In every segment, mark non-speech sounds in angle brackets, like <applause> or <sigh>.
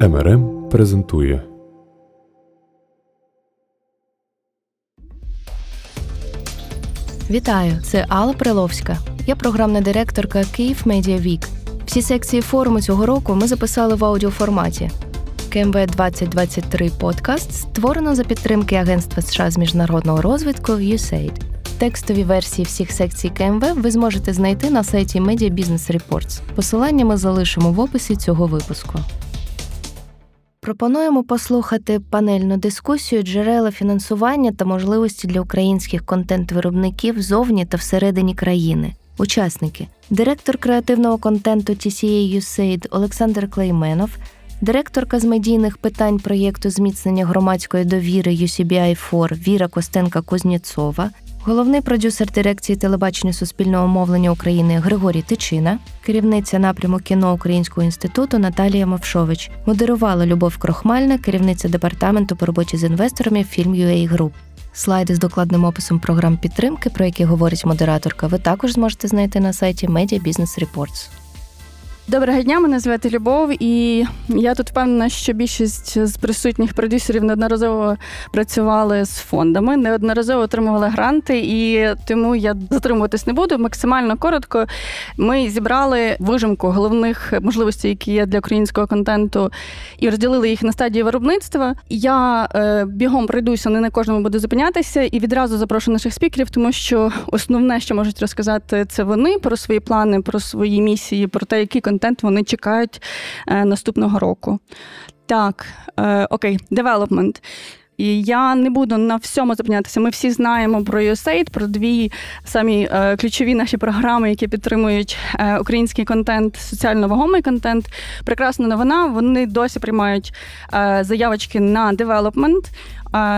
МРМ презентує. Вітаю, це Алла Приловська. Я програмна директорка Київ Медіа Вік. Всі секції форуму цього року ми записали в аудіоформаті. КМВ 2023 подкаст створено за підтримки Агентства США з міжнародного розвитку USAID. Текстові версії всіх секцій КМВ ви зможете знайти на сайті Media Business Reports. Посилання ми залишимо в описі цього випуску. Пропонуємо послухати панельну дискусію джерела фінансування та можливості для українських контент-виробників зовні та всередині країни. Учасники, директор креативного контенту TCA USAID Олександр Клейменов, директорка з медійних питань проєкту зміцнення громадської довіри UCBI4 Віра Костенка Кузнєцова, головний продюсер дирекції телебачення суспільного мовлення України Григорій Тичина, керівниця напряму кіно Українського інституту Наталія Мовшович, модерувала Любов Крохмальна, керівниця департаменту по роботі з інвесторами Фільм UA Group. Слайди з докладним описом програм підтримки, про які говорить модераторка, ви також зможете знайти на сайті Media Business Reports. Доброго дня, мене звати Любов, і я тут впевнена, що більшість з присутніх продюсерів неодноразово працювали з фондами, неодноразово отримували гранти, і тому я затримуватись не буду. Максимально коротко. Ми зібрали вижимку головних можливостей, які є для українського контенту, і розділили їх на стадії виробництва. Я е, бігом пройдуся, не на кожному буду зупинятися, і відразу запрошу наших спікерів, тому що основне, що можуть розказати, це вони про свої плани, про свої місії, про те, який контент контент вони чекають е, наступного року. Так, е, окей, девелопмент. І я не буду на всьому зупинятися. Ми всі знаємо про USAID, про дві самі е, ключові наші програми, які підтримують е, український контент, соціально вагомий контент. Прекрасна новина. Вони досі приймають е, заявочки на девелопмент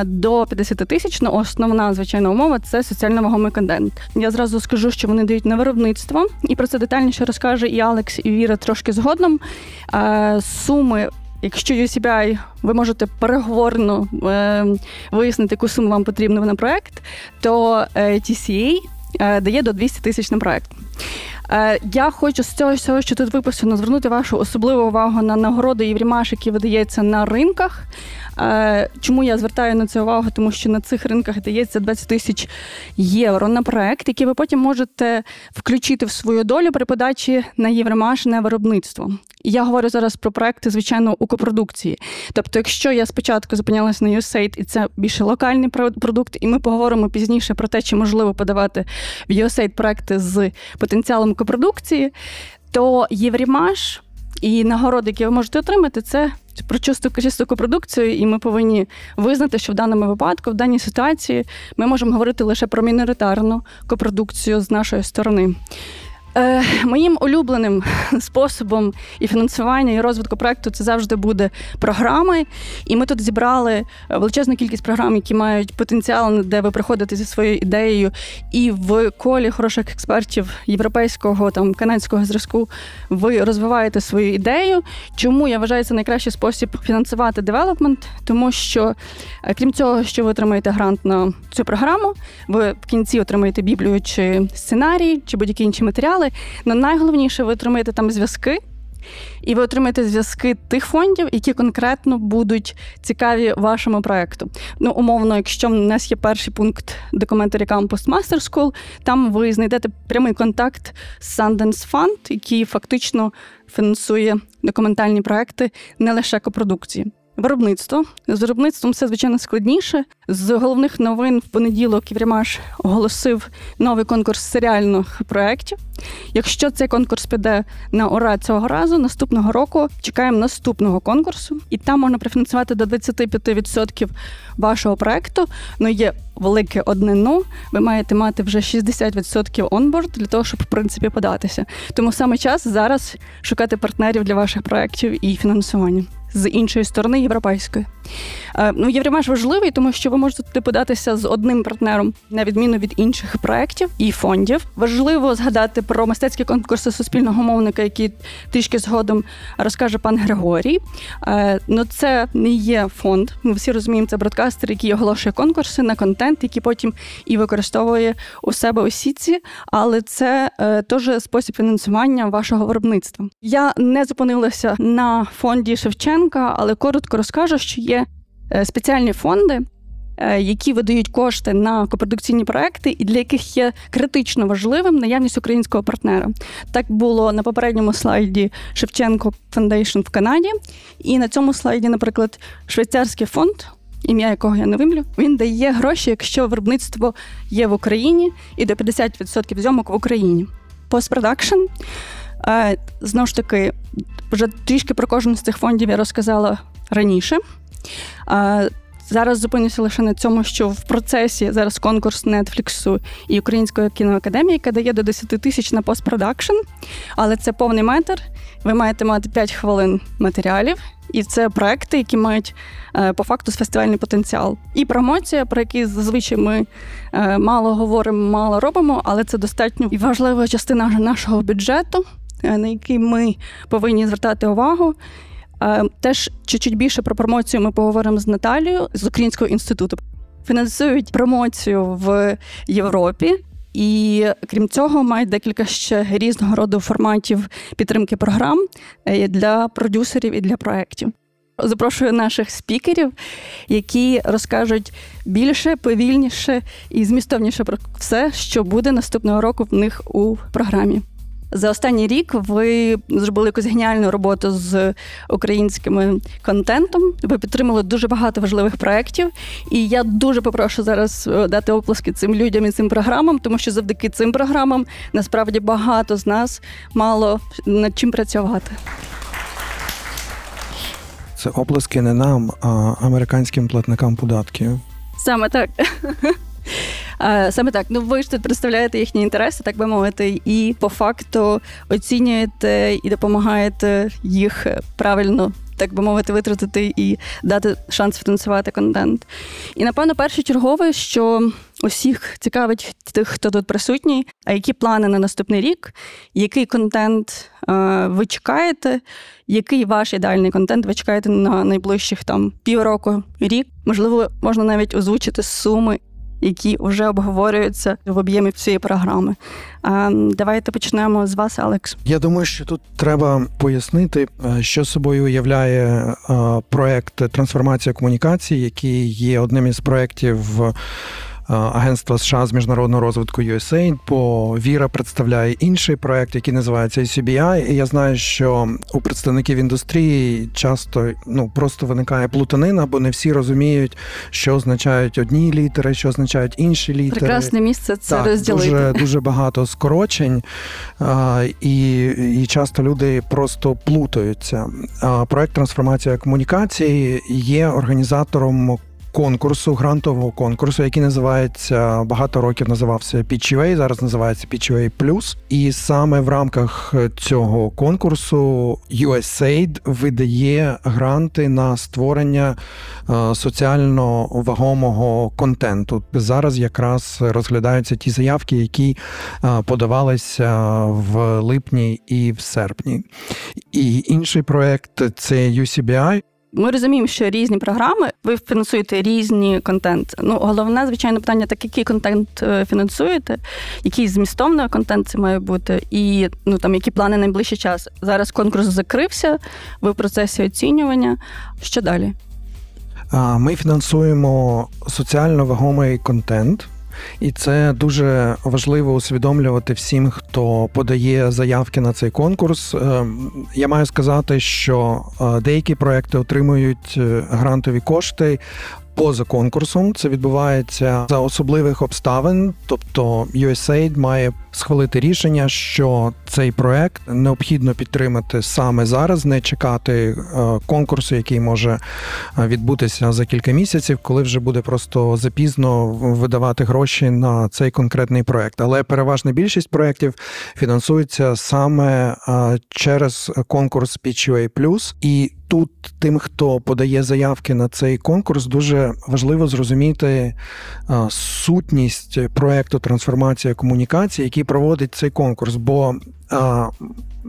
до 50 тисяч. Ну, основна звичайна умова це соціально вагомий контент. Я зразу скажу, що вони дають на виробництво, і про це детальніше розкаже і Алекс, і Віра трошки згодом. Суми. Якщо UCBI, ви можете переговорно е, вияснити, яку суму вам потрібно на проект, то е, TCA е, дає до 200 тисяч на проект. Е, я хочу з цього всього, що тут виписано, звернути вашу особливу увагу на нагороди Єврімаш, які видається на ринках. Е, чому я звертаю на це увагу? Тому що на цих ринках дається 20 тисяч євро на проект, який ви потім можете включити в свою долю при подачі на Євромаш на виробництво. Я говорю зараз про проекти, звичайно, у копродукції. Тобто, якщо я спочатку зупинялася на USAID, і це більше локальний продукт, і ми поговоримо пізніше про те, чи можливо подавати в USAID проекти з потенціалом копродукції, то Єврімаш і нагороди, які ви можете отримати, це про чисту чисту продукцію, і ми повинні визнати, що в даному випадку, в даній ситуації, ми можемо говорити лише про міноритарну копродукцію з нашої сторони. Е, Моїм улюбленим <laughs> способом і фінансування, і розвитку проекту це завжди буде програми. І ми тут зібрали величезну кількість програм, які мають потенціал, де ви приходите зі своєю ідеєю, і в колі хороших експертів європейського там канадського зразку ви розвиваєте свою ідею. Чому я вважаю це найкращий спосіб фінансувати девелопмент? Тому що, е, крім цього, що ви отримаєте грант на цю програму, ви в кінці отримаєте біблію чи сценарій, чи будь-які інші матеріали. Але найголовніше, ви отримаєте там зв'язки. І ви отримаєте зв'язки тих фондів, які конкретно будуть цікаві вашому проекту. Ну, умовно, якщо в нас є перший пункт Documentary Campus Master School, там ви знайдете прямий контакт з Sundance Fund, який фактично фінансує документальні проекти не лише копродукції. Виробництво з виробництвом все звичайно складніше. З головних новин в понеділок Єврімаш оголосив новий конкурс серіальних проєктів. Якщо цей конкурс піде на ура цього разу, наступного року чекаємо наступного конкурсу, і там можна профінансувати до 25% вашого проекту. Ну є велике одне «но». Ви маєте мати вже 60% онборд для того, щоб в принципі податися. Тому саме час зараз шукати партнерів для ваших проєктів і фінансування з іншої сторони європейської. Е, ну, Євромеш важливий, тому що ви можете податися з одним партнером, на відміну від інших проєктів і фондів. Важливо згадати про мистецькі конкурси суспільного мовника, які трішки згодом розкаже пан Григорій. Е, ну, це не є фонд. Ми всі розуміємо, це бродкастер, який оголошує конкурси на контент, який потім і використовує у себе у сітці, але це е, теж спосіб фінансування вашого виробництва. Я не зупинилася на фонді Шевченка. Підтримка, але коротко розкажу, що є е, спеціальні фонди. Е, які видають кошти на копродукційні проекти, і для яких є критично важливим наявність українського партнера. Так було на попередньому слайді Шевченко Foundation в Канаді, і на цьому слайді, наприклад, швейцарський фонд. Ім'я якого я не вимлю, він дає гроші, якщо виробництво є в Україні, і до 50% зйомок в Україні. Постпродакшн. Знову ж таки, вже трішки про кожен з цих фондів я розказала раніше. Зараз зупинюся лише на цьому, що в процесі зараз конкурс Нетфліксу і Української кіноакадемії, яка дає до 10 тисяч на постпродакшн, але це повний метр. Ви маєте мати 5 хвилин матеріалів, і це проекти, які мають е, по факту фестивальний потенціал. І промоція, про які зазвичай ми е, мало говоримо, мало робимо, але це достатньо важлива частина нашого бюджету, на який ми повинні звертати увагу. Теж чуть-чуть більше про промоцію ми поговоримо з Наталією з Українського інституту. Фінансують промоцію в Європі. І крім цього, мають декілька ще різного роду форматів підтримки програм е, для продюсерів і для проєктів. Запрошую наших спікерів, які розкажуть більше, повільніше і змістовніше про все, що буде наступного року в них у програмі. За останній рік ви зробили якусь геніальну роботу з українським контентом. Ви підтримали дуже багато важливих проєктів. І я дуже попрошу зараз е, дати оплески цим людям і цим програмам, тому що завдяки цим програмам насправді багато з нас мало над чим працювати. Це оплески не нам, а американським платникам податків. Саме так. <laughs> Саме так, ну ви ж тут представляєте їхні інтереси, так би мовити, і по факту оцінюєте і допомагаєте їх правильно. Так би мовити, витратити і дати шанс фінансувати контент. І напевно, першочергове, що усіх цікавить тих, хто тут присутній, а які плани на наступний рік, який контент е, ви чекаєте, який ваш ідеальний контент ви чекаєте на найближчих там півроку, рік. Можливо, можна навіть озвучити суми які вже обговорюються в об'ємі цієї програми. Давайте почнемо з вас, Алекс. Я думаю, що тут треба пояснити, е, що собою уявляє е, проект трансформація комунікації, який є одним із проєктів Агентства США з міжнародного розвитку USAID, бо Віра представляє інший проект, який називається ACBI. І я знаю, що у представників індустрії часто ну просто виникає плутанина, бо не всі розуміють, що означають одні літери, що означають інші літери. Прекрасне місце це так, розділити. Дуже дуже багато скорочень, а, і і часто люди просто плутаються. А, Проект трансформація комунікації є організатором конкурсу, грантового конкурсу, який називається багато років називався PGA, зараз називається Plus. І саме в рамках цього конкурсу USAID видає гранти на створення е, соціально вагомого контенту. Зараз якраз розглядаються ті заявки, які е, подавалися в липні і в серпні. І інший проект це UCBI. Ми розуміємо, що різні програми, ви фінансуєте різні контент. Ну, головне, звичайно, питання, так який контент е, фінансуєте, який змістовний контент це має бути, і ну там які плани найближчий час. Зараз конкурс закрився, ви в процесі оцінювання. Що далі? Ми фінансуємо соціально вагомий контент. І це дуже важливо усвідомлювати всім, хто подає заявки на цей конкурс. Е, я маю сказати, що е, деякі проекти отримують е, грантові кошти поза конкурсом. Це відбувається за особливих обставин. Тобто USAID має схвалити рішення, що цей проект необхідно підтримати саме зараз, не чекати е, конкурсу, який може е, відбутися за кілька місяців, коли вже буде просто запізно видавати гроші на цей конкретний проект. Але переважна більшість проєктів фінансується саме е, через конкурс PQA+. і Тут тим, хто подає заявки на цей конкурс, дуже важливо зрозуміти сутність проекту трансформація комунікації, який проводить цей конкурс. Бо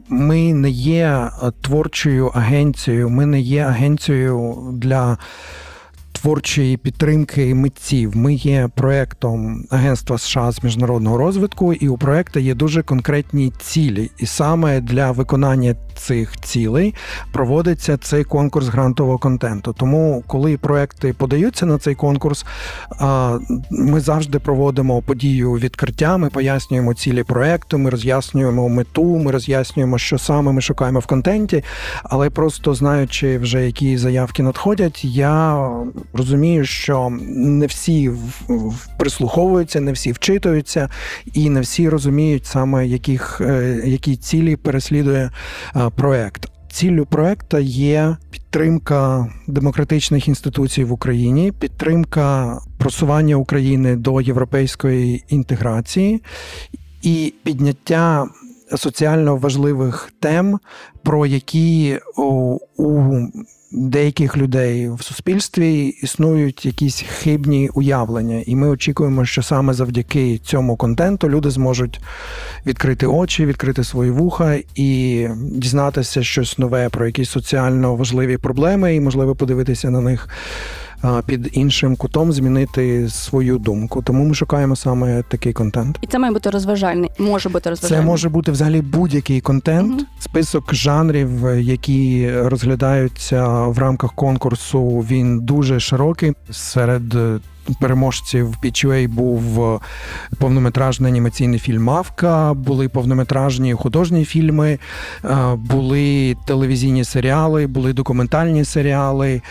ми не є творчою агенцією, ми не є агенцією для творчої підтримки митців. Ми є проектом Агентства США з міжнародного розвитку, і у проекту є дуже конкретні цілі. І саме для виконання цих цілей проводиться цей конкурс грантового контенту. Тому, коли проекти подаються на цей конкурс, ми завжди проводимо подію відкриття. Ми пояснюємо цілі проекту, ми роз'яснюємо мету, ми роз'яснюємо, що саме ми шукаємо в контенті, але просто знаючи вже які заявки надходять, я розумію, що не всі прислуховуються, не всі вчитуються, і не всі розуміють саме яких е, які цілі переслідує е, проект. Ціллю проекту є підтримка демократичних інституцій в Україні, підтримка просування України до європейської інтеграції і підняття соціально важливих тем, про які у, у деяких людей в суспільстві існують якісь хибні уявлення, і ми очікуємо, що саме завдяки цьому контенту люди зможуть відкрити очі, відкрити свої вуха і дізнатися щось нове про якісь соціально важливі проблеми, і можливо подивитися на них під іншим кутом змінити свою думку. Тому ми шукаємо саме такий контент. І це має бути розважальний. Може бути розважальний. Це може бути взагалі будь-який контент, угу. список жанрів, які розглядаються в рамках конкурсу. Він дуже широкий серед переможців PGA був е, повнометражний анімаційний фільм Мавка, були повнометражні художні фільми, е, були телевізійні серіали, були документальні серіали.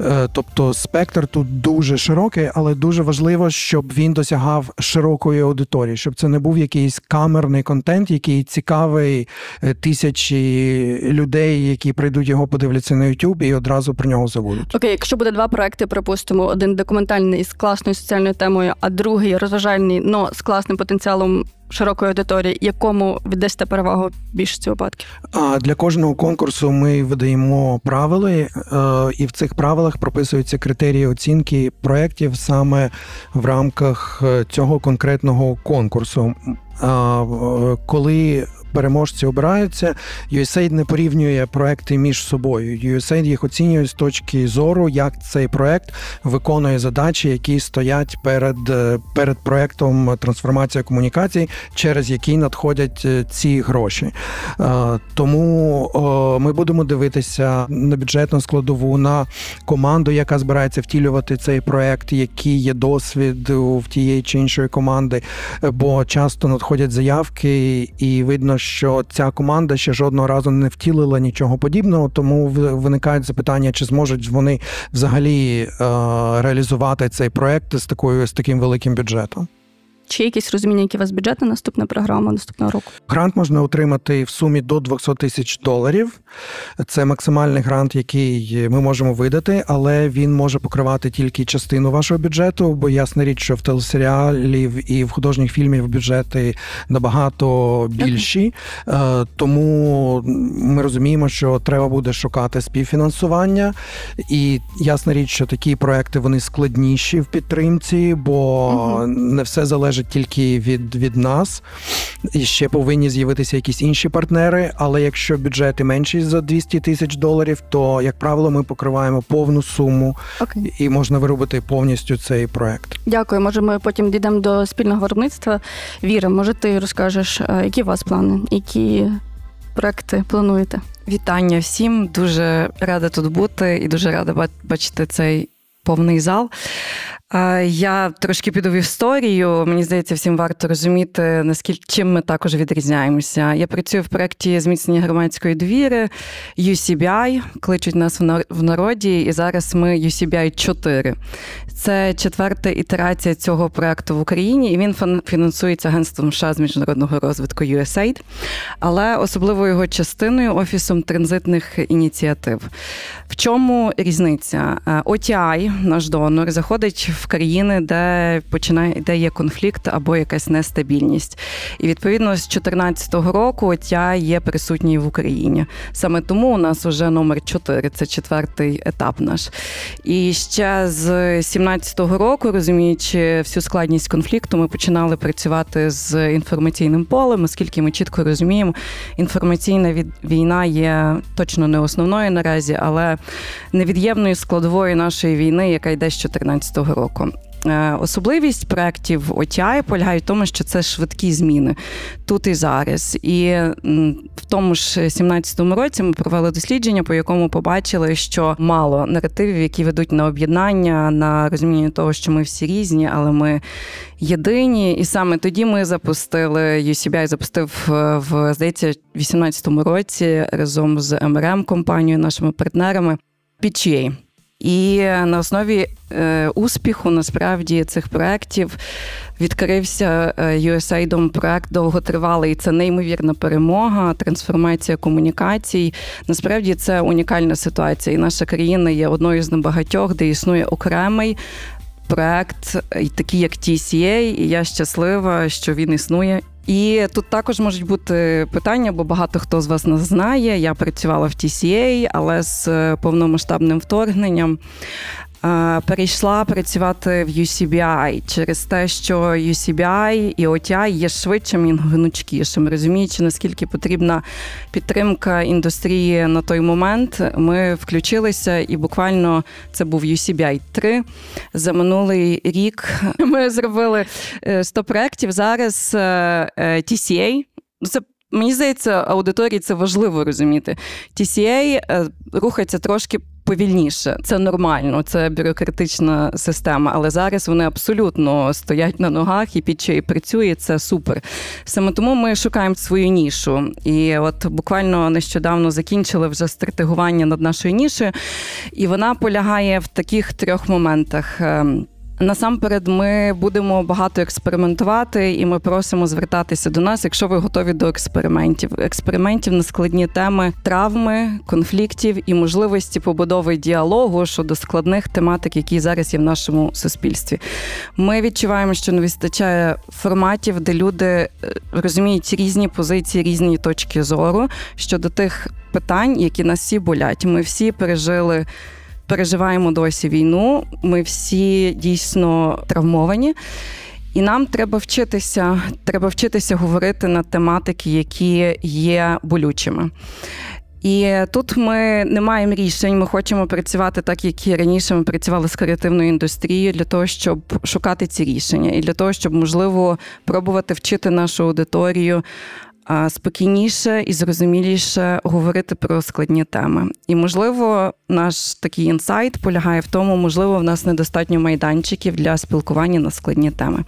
Е, тобто спектр тут дуже широкий, але дуже важливо, щоб він досягав широкої аудиторії, щоб це не був якийсь камерний контент, який цікавий тисячі людей, які прийдуть його подивляться на YouTube і одразу про нього забудуть. Окей, якщо буде два проекти, припустимо, один документальний з класною соціальною темою, а другий розважальний, но з класним потенціалом широкої аудиторії, якому віддасте перевагу більшості випадків? Для кожного конкурсу ми видаємо правила, е, і в цих правилах прописуються критерії оцінки проєктів саме в рамках е, цього конкретного конкурсу. Е, коли переможці обираються. USAID не порівнює проекти між собою. USAID їх оцінює з точки зору, як цей проект виконує задачі, які стоять перед е, перед проектом трансформація комунікацій, через які надходять е, ці гроші. Е, тому ми будемо дивитися на бюджетну складову, на команду, яка збирається втілювати цей проект, який є досвід в тієї чи іншої команди, бо часто надходять заявки, і видно, що ця команда ще жодного разу не втілила нічого подібного, тому виникають запитання, чи зможуть вони взагалі е, реалізувати цей проект з такою з таким великим бюджетом. Чи якісь розуміння, які у вас бюджет на наступна програма наступного року? Грант можна отримати в сумі до 200 тисяч доларів. Це максимальний грант, який ми можемо видати, але він може покривати тільки частину вашого бюджету, бо ясна річ, що в телесеріалів і в художніх фільмів бюджети набагато більші. Okay. Е, тому ми розуміємо, що треба буде шукати співфінансування, і ясна річ, що такі проекти вони складніші в підтримці, бо uh-huh. не все залежить залежить тільки від від нас, і ще повинні з'явитися якісь інші партнери. Але якщо бюджети менші за 200 тисяч доларів, то як правило ми покриваємо повну суму okay. і можна виробити повністю цей проект. Дякую. Може, ми потім дійдемо до спільного виробництва. Віра, може, ти розкажеш, е, які у вас плани, які проекти плануєте? Вітання всім, дуже рада тут бути і дуже рада бачити цей повний зал. Я трошки піду в історію. Мені здається, всім варто розуміти, наскільки чим ми також відрізняємося. Я працюю в проєкті зміцнення громадської довіри UCBI, кличуть нас в народі, і зараз ми UCBI 4. Це четверта ітерація цього проєкту в Україні, і він фінансується Агентством США з міжнародного розвитку USAID, але особливою його частиною офісом транзитних ініціатив. В чому різниця? OTI, наш донор, заходить в країни, де починає де є конфлікт або якась нестабільність. І відповідно з 2014 року оття є присутній в Україні. Саме тому у нас вже номер 4, це четвертий етап наш. І ще з 2017 року, розуміючи всю складність конфлікту, ми починали працювати з інформаційним полем, оскільки ми чітко розуміємо, інформаційна війна є точно не основною наразі, але невід'ємною складовою нашої війни, яка йде з 2014 року. Е, особливість проєктів OTI полягає в тому, що це швидкі зміни тут і зараз. І в тому ж 2017 році ми провели дослідження, по якому побачили, що мало наративів, які ведуть на об'єднання, на розуміння того, що ми всі різні, але ми єдині. І саме тоді ми запустили UCBI запустив е, в здається 2018 році разом з МРМ компанією, нашими партнерами. PGA. І на основі е, успіху насправді цих проєктів відкрився е, USAID проект довготривалий. Це неймовірна перемога, трансформація комунікацій. Насправді це унікальна ситуація. І наша країна є одною з небагатьох, де існує окремий. Проект, такий як TCA, і я щаслива, що він існує і тут також можуть бути питання, бо багато хто з вас нас знає. Я працювала в TCA, але з повномасштабним вторгненням перейшла працювати в UCBI через те, що UCBI і OTI є швидшим і гнучкішим. Розуміючи, наскільки потрібна підтримка індустрії на той момент, ми включилися, і буквально це був UCBI 3. За минулий рік <laughs> ми зробили 100 е, проєктів. Зараз е, е, TCA. Це Мені здається, аудиторії це важливо розуміти. TCA рухається трошки повільніше. Це нормально, це бюрократична система. Але зараз вони абсолютно стоять на ногах і під чиї працює це супер. Саме тому ми шукаємо свою нішу. І от буквально нещодавно закінчили вже стратегування над нашою нішею, і вона полягає в таких трьох моментах. Насамперед, ми будемо багато експериментувати, і ми просимо звертатися до нас, якщо ви готові до експериментів. Експериментів на складні теми травми, конфліктів і можливості побудови діалогу щодо складних тематик, які зараз є в нашому суспільстві. Ми відчуваємо, що не вистачає форматів, де люди е, розуміють різні позиції, різні точки зору щодо тих питань, які нас всі болять. Ми всі пережили переживаємо досі війну. Ми всі дійсно травмовані. І нам треба вчитися, треба вчитися говорити на тематики, які є болючими. І тут ми не маємо рішень. Ми хочемо працювати так, як і раніше ми працювали з креативною індустрією для того, щоб шукати ці рішення, і для того, щоб можливо пробувати вчити нашу аудиторію спокійніше і зрозуміліше говорити про складні теми. І, можливо, наш такий інсайт полягає в тому, можливо, в нас недостатньо майданчиків для спілкування на складні теми.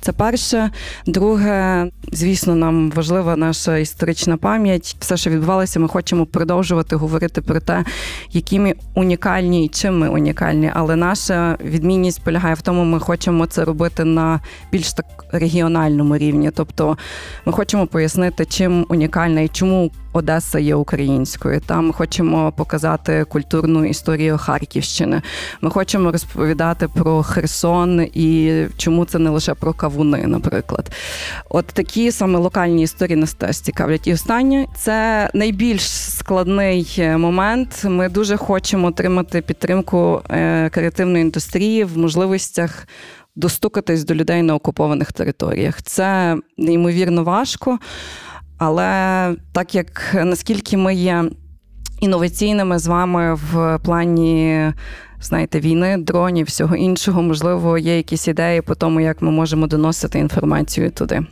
Це перше. Друге, звісно, нам важлива наша історична пам'ять. Все, що відбувалося, ми хочемо продовжувати говорити про те, які ми унікальні і чим ми унікальні. Але наша відмінність полягає в тому, ми хочемо це робити на більш так регіональному рівні. Тобто ми хочемо пояснити чим унікальна і чому Одеса є українською. Там ми хочемо показати культурну історію Харківщини. Ми хочемо розповідати про Херсон і чому це не лише про кавуни, наприклад. От такі саме локальні історії нас теж цікавлять. І останнє це найбільш складний момент. Ми дуже хочемо отримати підтримку е, креативної індустрії в можливостях. Достукатись до людей на окупованих територіях. Це неймовірно важко. Але так як наскільки ми є інноваційними з вами в плані, знаєте, війни, дронів, всього іншого, можливо, є якісь ідеї по тому, як ми можемо доносити інформацію туди.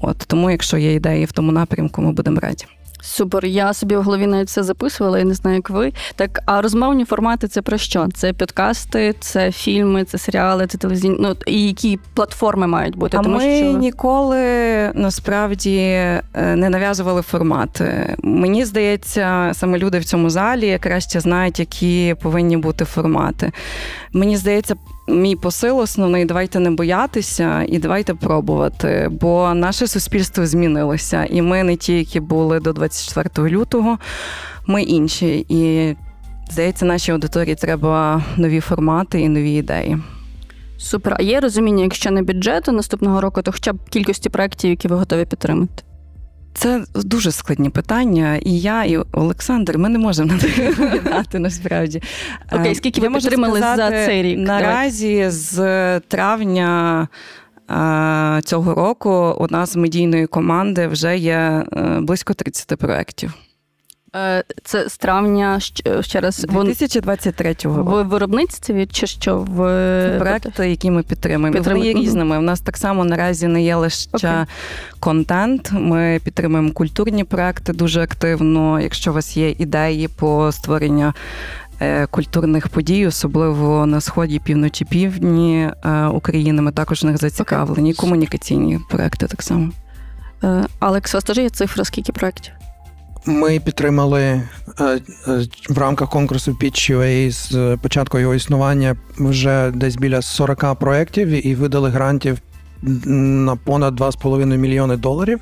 От тому, якщо є ідеї в тому напрямку, ми будемо раді. Супер, я собі в голові навіть все записувала, я не знаю, як ви. Так, а розмовні формати це про що? Це підкасти, це фільми, це серіали, це телевізійні. Ну і які платформи мають бути? А Тому ми що ніколи насправді е, не нав'язували формат. Мені здається, саме люди в цьому залі краще знають, які повинні бути формати. Мені здається, мій посил основний давайте не боятися і давайте пробувати. Бо наше суспільство змінилося, і ми не ті, які були до 24 лютого, ми інші. І здається, нашій аудиторії треба нові формати і нові ідеї. Супер. А є розуміння, якщо не бюджету наступного року, то хоча б кількості проєктів, які ви готові підтримати? Це дуже складні питання, і я, і Олександр, ми не можемо на них <laughs> відповідати насправді. Окей, Е, скільки ви отримали за цей рік? Наразі з травня е, цього року у нас з медійної команди вже є е, близько 30 проєктів. Е, Це з травня ще раз 2023 року. в виробництві чи що в Проекти, які ми підтримуємо. Вони є різними. У нас так само наразі не є лише Окей. контент. Ми підтримуємо культурні проекти дуже активно. Якщо у вас є ідеї по створенню е, культурних подій, особливо на сході, півночі, півдні е, України, ми також в них зацікавлені. Окей. Комунікаційні проекти так само. Е, Алекс, у вас теж є цифра, скільки проєктів? Ми підтримали е, е, в рамках конкурсу Pitch UA з початку його існування вже десь біля 40 проєктів і видали грантів на понад 2,5 мільйони доларів.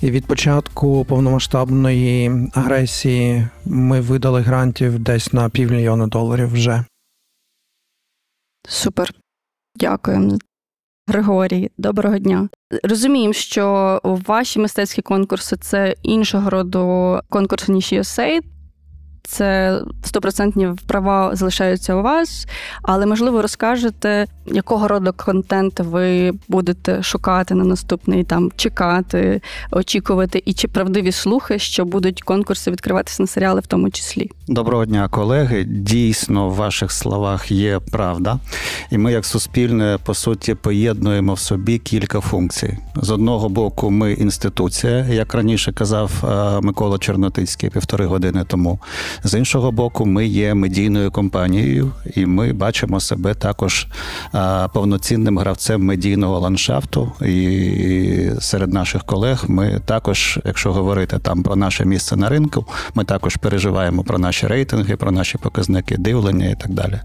І від початку повномасштабної агресії ми видали грантів десь на півмільйона доларів вже. Супер. Дякуємо. Григорій, доброго дня. Розуміємо, що ваші мистецькі конкурси це іншого роду конкурси, ніж USA. Це стопроцентні права залишаються у вас, але можливо розкажете, якого роду контент ви будете шукати на наступний там чекати, очікувати, і чи правдиві слухи, що будуть конкурси відкриватися на серіали в тому числі. Доброго дня, колеги. Дійсно, в ваших словах є правда, і ми, як суспільне, по суті, поєднуємо в собі кілька функцій. З одного боку, ми інституція, як раніше казав е, Микола Чорнотицький півтори години тому. З іншого боку, ми є медійною компанією, і ми бачимо себе також повноцінним гравцем медійного ландшафту. І серед наших колег ми також, якщо говорити там про наше місце на ринку, ми також переживаємо про наші рейтинги, про наші показники дивлення і так далі.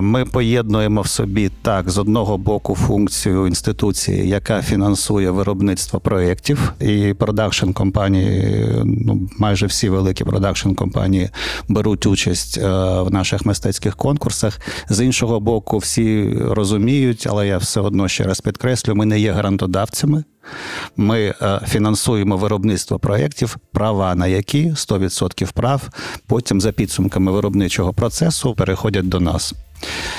Ми поєднуємо в собі так з одного боку функцію інституції, яка фінансує виробництво проєктів, і продакшн компанії, ну майже всі великі продакшн компанії беруть участь е, в наших мистецьких конкурсах. З іншого боку, всі розуміють, але я все одно ще раз підкреслю: ми не є грантодавцями. Ми е, фінансуємо виробництво проєктів, права на які 100% прав потім за підсумками виробничого процесу переходять до нас.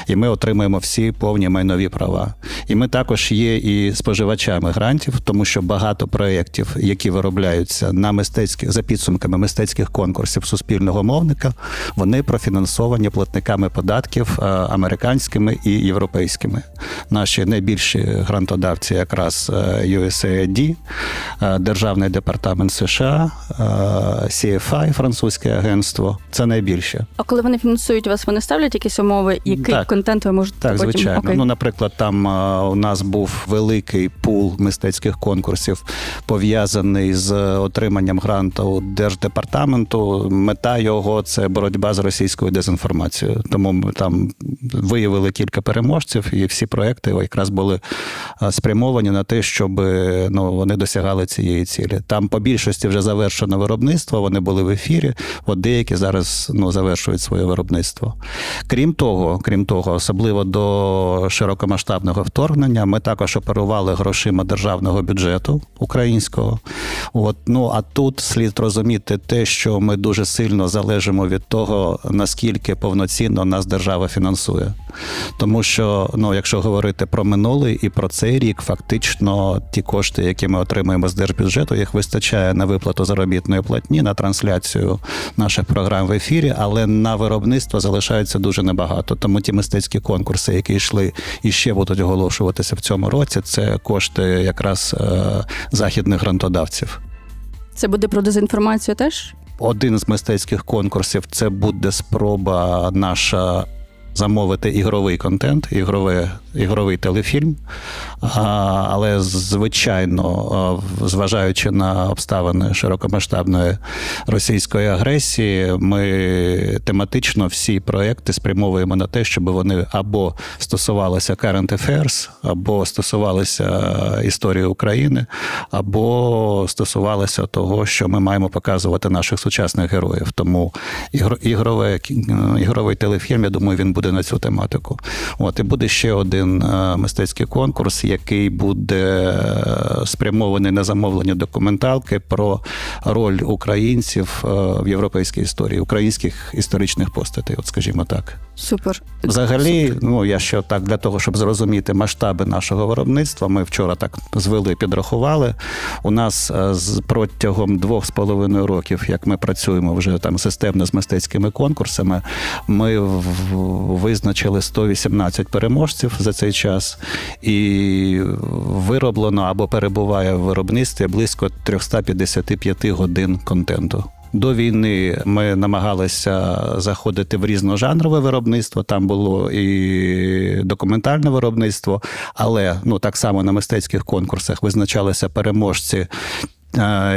І ми отримуємо всі повні майнові права. І ми також є і споживачами грантів, тому що багато проєктів, які виробляються на мистецьких за підсумками мистецьких конкурсів суспільного мовника, вони профінансовані платниками податків е, американськими і європейськими. Наші найбільші грантодавці, якраз е, USAID, е, Державний департамент США, CFI, французьке агентство. Це найбільше. А коли вони фінансують вас, вони ставлять якісь умови, який Так. контент ви можете Так, потім звичайно. Окей. Ну, наприклад, там а, у нас був великий пул мистецьких конкурсів, пов'язаний з отриманням гранту держдепартаменту. Мета його це боротьба з російською дезінформацією. Тому ми там виявили кілька переможців, і всі проекти якраз були спрямовані на те, щоб ну, вони досягали цієї цілі. Там по більшості вже завершено виробництво, вони були в ефірі. От деякі зараз ну, завершують своє виробництво. Крім того, крім того, особливо до широкомасштабного вторгнення, ми також оперували грошима державного бюджету українського. От ну а тут слід розуміти те, що ми дуже сильно залежимо від того, наскільки повноцінно нас держава фінансує. Тому що, ну, якщо говорити про минулий і про цей рік, фактично ті кошти, які ми отримуємо з держбюджету, їх вистачає на виплату заробітної платні, на трансляцію наших програм в ефірі, але на виробництво залишається дуже небагато. Тому ті мистецькі конкурси, які йшли і ще будуть оголошуватися в цьому році, це кошти якраз е, західних грантодавців. Це буде про дезінформацію теж? Один з мистецьких конкурсів це буде спроба наша замовити ігровий контент, ігрове ігровий телефільм. Але, звичайно, зважаючи на обставини широкомасштабної російської агресії, ми тематично всі проекти спрямовуємо на те, щоб вони або стосувалися current affairs, або стосувалися історії України, або стосувалися того, що ми маємо показувати наших сучасних героїв. Тому ігрове, ігровий телефільм, я думаю, він буде на цю тематику. От і буде ще один е, мистецький конкурс, який буде е, спрямований на замовлення документалки про роль українців е, в європейській історії, українських історичних постатей, от скажімо так. Супер. Взагалі, Супер. ну я ще так для того, щоб зрозуміти масштаби нашого виробництва. Ми вчора так звели, підрахували. У нас протягом двох з половиною років, як ми працюємо вже там системно з мистецькими конкурсами, ми визначили 118 переможців за цей час, і вироблено або перебуває в виробництві близько 355 годин контенту. До війни ми намагалися заходити в різножанрове виробництво. Там було і документальне виробництво, але ну так само на мистецьких конкурсах визначалися переможці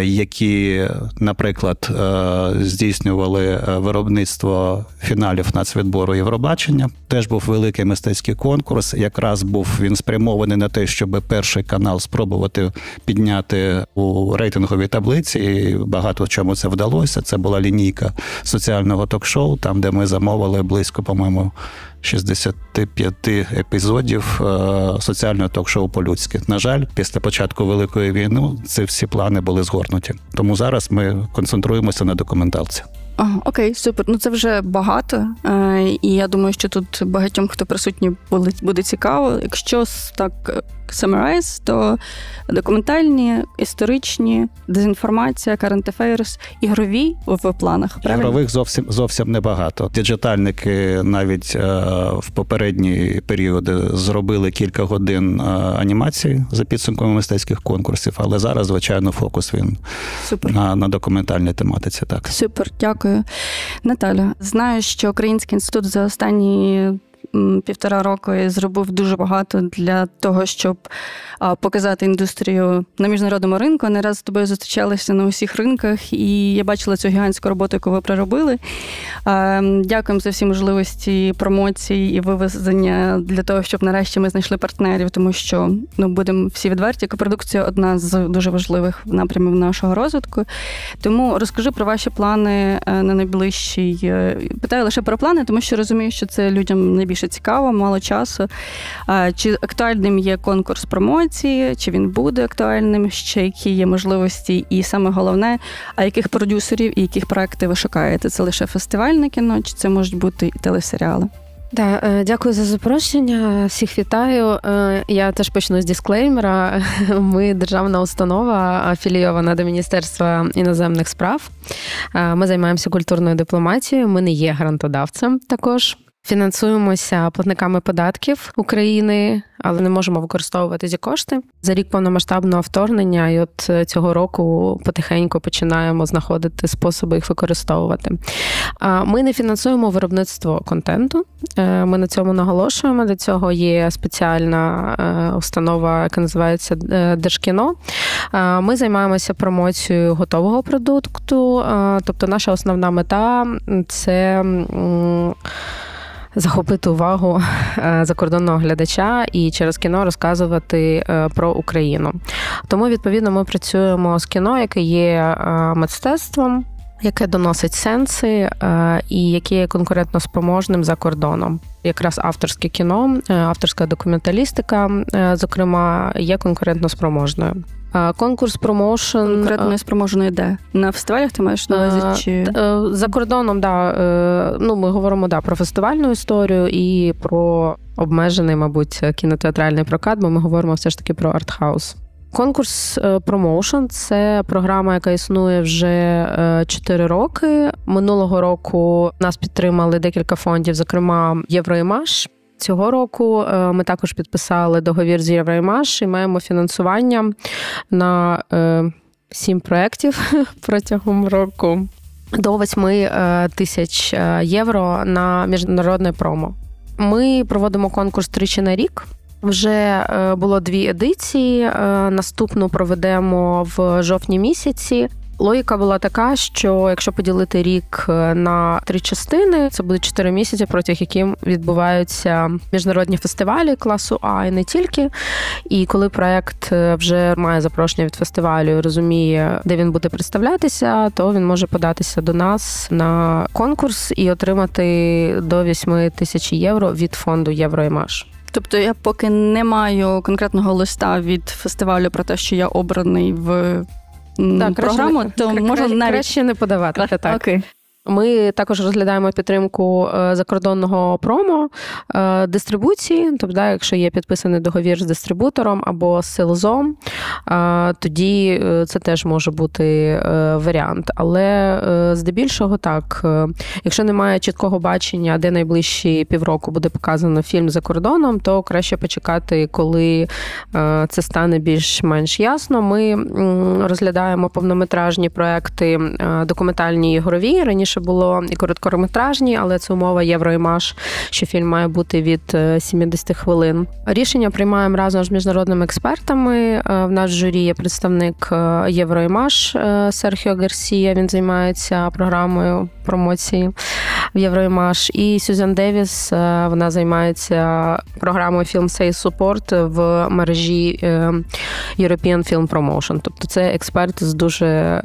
які, наприклад, е, здійснювали е, виробництво фіналів нацвідбору Євробачення. Теж був великий мистецький конкурс. Якраз був він спрямований на те, щоб перший канал спробувати підняти у рейтинговій таблиці. І Багато в чому це вдалося. Це була лінійка соціального ток-шоу, там де ми замовили близько, по-моєму. 65 епізодів е, соціального ток-шоу по-людськи. На жаль, після початку великої війни ці всі плани були згорнуті. Тому зараз ми концентруємося на документалці. Ага, окей, супер. Ну це вже багато. Е, і я думаю, що тут багатьом, хто присутній, буде цікаво. Якщо так е, summarize, то документальні, історичні, дезінформація, current affairs, ігрові в планах. правильно? Ігрових зовсім зовсім небагато. Діджитальники навіть е, в попередні періоди зробили кілька годин анімації за підсумками мистецьких конкурсів, але зараз, звичайно, фокус він Супер. на на документальній тематиці. Так, супер, дякую. Дякую. Наталя, знаю, що Український інститут за останні півтора року зробив дуже багато для того, щоб показати індустрію на міжнародному ринку. Не раз з тобою зустрічалися на усіх ринках, і я бачила цю гігантську роботу, яку ви проробили. Дякуємо за всі можливості промоції і вивезення для того, щоб нарешті ми знайшли партнерів, тому що ну будемо всі відверті. Копродукція одна з дуже важливих напрямів нашого розвитку. Тому розкажи про ваші плани е, на найближчий. Е, питаю лише про плани, тому що розумію, що це людям найбільше цікаво, мало часу. Чи актуальним є конкурс промоції, чи він буде актуальним, ще які є можливості, і саме головне, а яких продюсерів і яких проєктів ви шукаєте? Це лише фестивальне кіно, чи це можуть бути і телесеріали? Да, е, дякую за запрошення. Всіх вітаю. Е, я теж почну з дисклеймера. <laughs> Ми державна установа, афілійована до Міністерства іноземних справ. Е, ми займаємося культурною дипломатією. Ми не є грантодавцем також. Фінансуємося платниками податків України, але не можемо використовувати ці кошти за рік повномасштабного вторгнення. І от е, цього року потихеньку починаємо знаходити способи їх використовувати. Ми не фінансуємо виробництво контенту. Е, ми на цьому наголошуємо. Для цього є спеціальна е, установа, яка називається Держкіно. Ми займаємося промоцією готового продукту, тобто наша основна мета це захопити увагу е, закордонного глядача і через кіно розказувати е, про Україну. Тому відповідно ми працюємо з кіно, яке є е, мистецтвом. Яке доносить сенси і яке є конкурентно спроможним за кордоном, якраз авторське кіно, авторська документалістика, зокрема, є конкурентно спроможною. Конкурс промоушен конкретно спроможеної де на фестивалях ти маєш на увазі? чи е, за кордоном? Да е, ну ми говоримо да про фестивальну історію і про обмежений, мабуть, кінотеатральний прокат, бо ми говоримо все ж таки про артхаус. Конкурс промоушен це програма, яка існує вже 4 роки. Минулого року нас підтримали декілька фондів, зокрема Євроімаш. Цього року е, ми також підписали договір з Євраймаш і маємо фінансування на е, сім проєктів <laughs> протягом року до 8 е, тисяч євро на міжнародне промо. Ми проводимо конкурс тричі на рік. Вже було дві едиції. Наступну проведемо в жовтні місяці. Логіка була така, що якщо поділити рік е, на три частини, це буде чотири місяці, протягом яких відбуваються міжнародні фестивалі класу А і не тільки. І коли проект е, вже має запрошення від фестивалю, розуміє, де він буде представлятися, то він може податися до нас на конкурс і отримати до 8 тисяч євро від фонду Євроімаш. Тобто я поки не маю конкретного листа від фестивалю про те, що я обраний в так, програму, краще, то можна навіть краще не подавати. Так. Окей. Ми також розглядаємо підтримку е, закордонного промо е, дистрибуції. Тобто, якщо є підписаний договір з дистрибутором або з селзом, е, тоді це теж може бути варіант. Але здебільшого так, якщо немає чіткого бачення, де найближчі півроку буде показано фільм за кордоном, то краще почекати, коли це стане більш-менш ясно. Ми розглядаємо повнометражні проекти документальні ігрові раніше раніше було і короткометражні, але це умова Євроімаш, що фільм має бути від 70 е, хвилин. Рішення приймаємо разом з міжнародними експертами. Е, в наш журі є представник е, Євроімаш Серхіо Гарсія. Він займається програмою промоції в Євроімаш. І Сюзан Девіс вона займається програмою Film Sales Support в мережі European Film Promotion. Тобто це експерт з дуже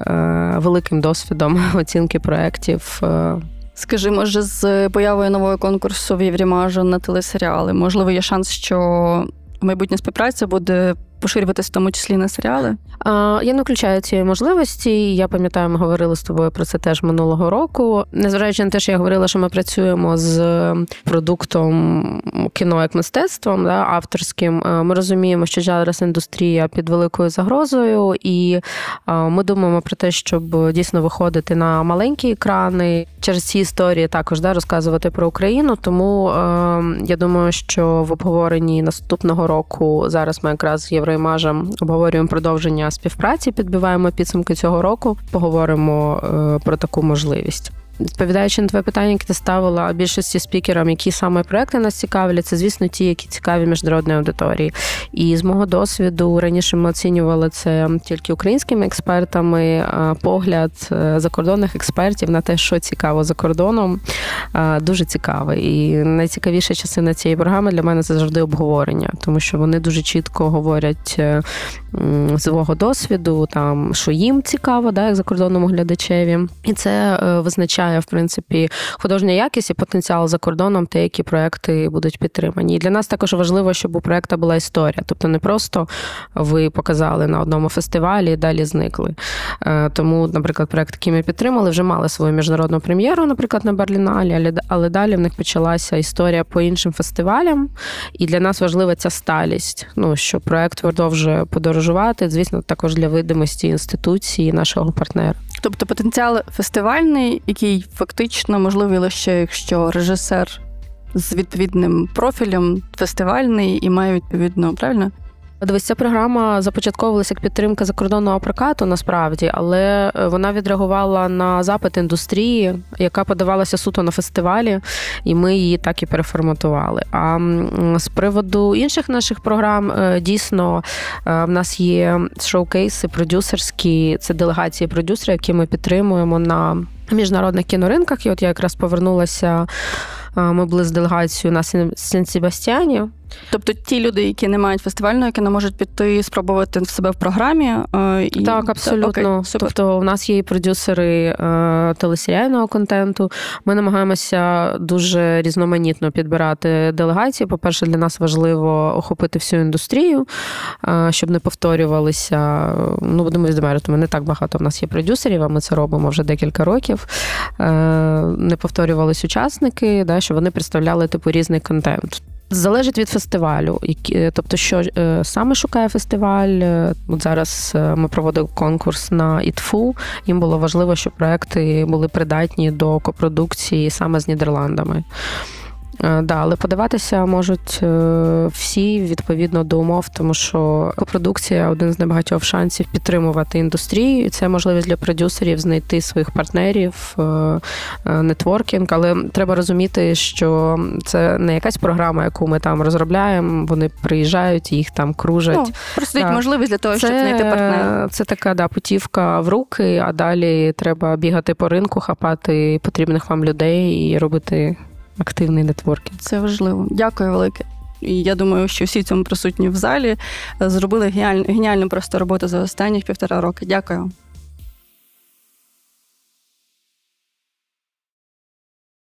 великим досвідом оцінки проєктів років. Скажімо, Скажи, з появою нового конкурсу в Єврімажу на телесеріали, можливо, є шанс, що майбутня співпраця буде поширюватися в тому числі на серіали? Я не включаю цієї можливості. Я пам'ятаю, ми говорили з тобою про це теж минулого року. Незважаючи на те, що я говорила, що ми працюємо з продуктом кіно як мистецтвом, да, авторським. Ми розуміємо, що зараз індустрія під великою загрозою, і ми думаємо про те, щоб дійсно виходити на маленькі екрани через ці історії, також да, розказувати про Україну. Тому я думаю, що в обговоренні наступного року зараз ми якраз з Мажем обговорюємо продовження співпраці, підбиваємо підсумки цього року. Поговоримо е, про таку можливість. Відповідаючи на твоє питання, яке ти ставила більшості спікерам, які саме проекти нас цікавлять, це звісно ті, які цікаві міжнародної аудиторії. І з мого досвіду раніше ми оцінювали це тільки українськими експертами. Погляд е, закордонних експертів на те, що цікаво за кордоном, дуже цікавий. І найцікавіша частина цієї програми для мене це завжди обговорення, тому що вони дуже чітко говорять е, свого досвіду, там що їм цікаво, да, як закордонному глядачеві, і це е, визначає визначає в принципі художня якість і потенціал за кордоном, те, які проекти будуть підтримані. І для нас також важливо, щоб у проекта була історія. Тобто не просто ви показали на одному фестивалі і далі зникли. Е, тому, наприклад, проект, який ми підтримали, вже мали свою міжнародну прем'єру, наприклад, на Берліналі, але далі в них почалася історія по іншим фестивалям. І для нас важлива ця сталість. Ну що проект продовжує подорожувати, звісно, також для видимості інституції нашого партнера. Тобто потенціал фестивальний, який фактично можливий лише якщо режисер з відповідним профілем фестивальний і має відповідно правильно Дивись, ця програма започатковувалася як підтримка закордонного прокату, насправді, але е, вона відреагувала на запит індустрії, яка подавалася суто на фестивалі, і ми її так і переформатували. А з приводу інших наших програм е, дійсно е, в нас є шоукейси, продюсерські, це делегації продюсерів, які ми підтримуємо на міжнародних кіноринках. І от я якраз повернулася. Ми були з делегацією на Сен-Себастьяні. Тобто ті люди, які не мають фестивального кіно, можуть піти спробувати себе в програмі. Е, і... Так, абсолютно. Окей, тобто, у нас є і продюсери е, телесеріального контенту. Ми намагаємося дуже різноманітно підбирати делегації. По-перше, для нас важливо охопити всю індустрію, е, щоб не повторювалися. Ну, будемо відверто, не так багато в нас є продюсерів, а ми це робимо вже декілька років. Не повторювались учасники, да, щоб вони представляли типу різний контент. Залежить від фестивалю, які, тобто, що е, саме шукає фестиваль. Е, от зараз е, ми проводили конкурс на ІТФУ. Їм було важливо, щоб проекти були придатні до копродукції саме з Нідерландами. Е, да, але подаватися можуть е, всі відповідно до умов, тому що продукція один з небагатьох шансів підтримувати індустрію. І це можливість для продюсерів знайти своїх партнерів, е, нетворкінг. Але треба розуміти, що це не якась програма, яку ми там розробляємо. Вони приїжджають, їх там кружать. Ну, просто да. можливість для того, щоб знайти партнера. Це така да, путівка в руки, а далі треба бігати по ринку, хапати потрібних вам людей і робити активний нетворкінг. Це важливо. Дякую велике. І я думаю, що всі цьому присутні в залі зробили геніальну, геніальну просто роботу за останні півтора роки. Дякую.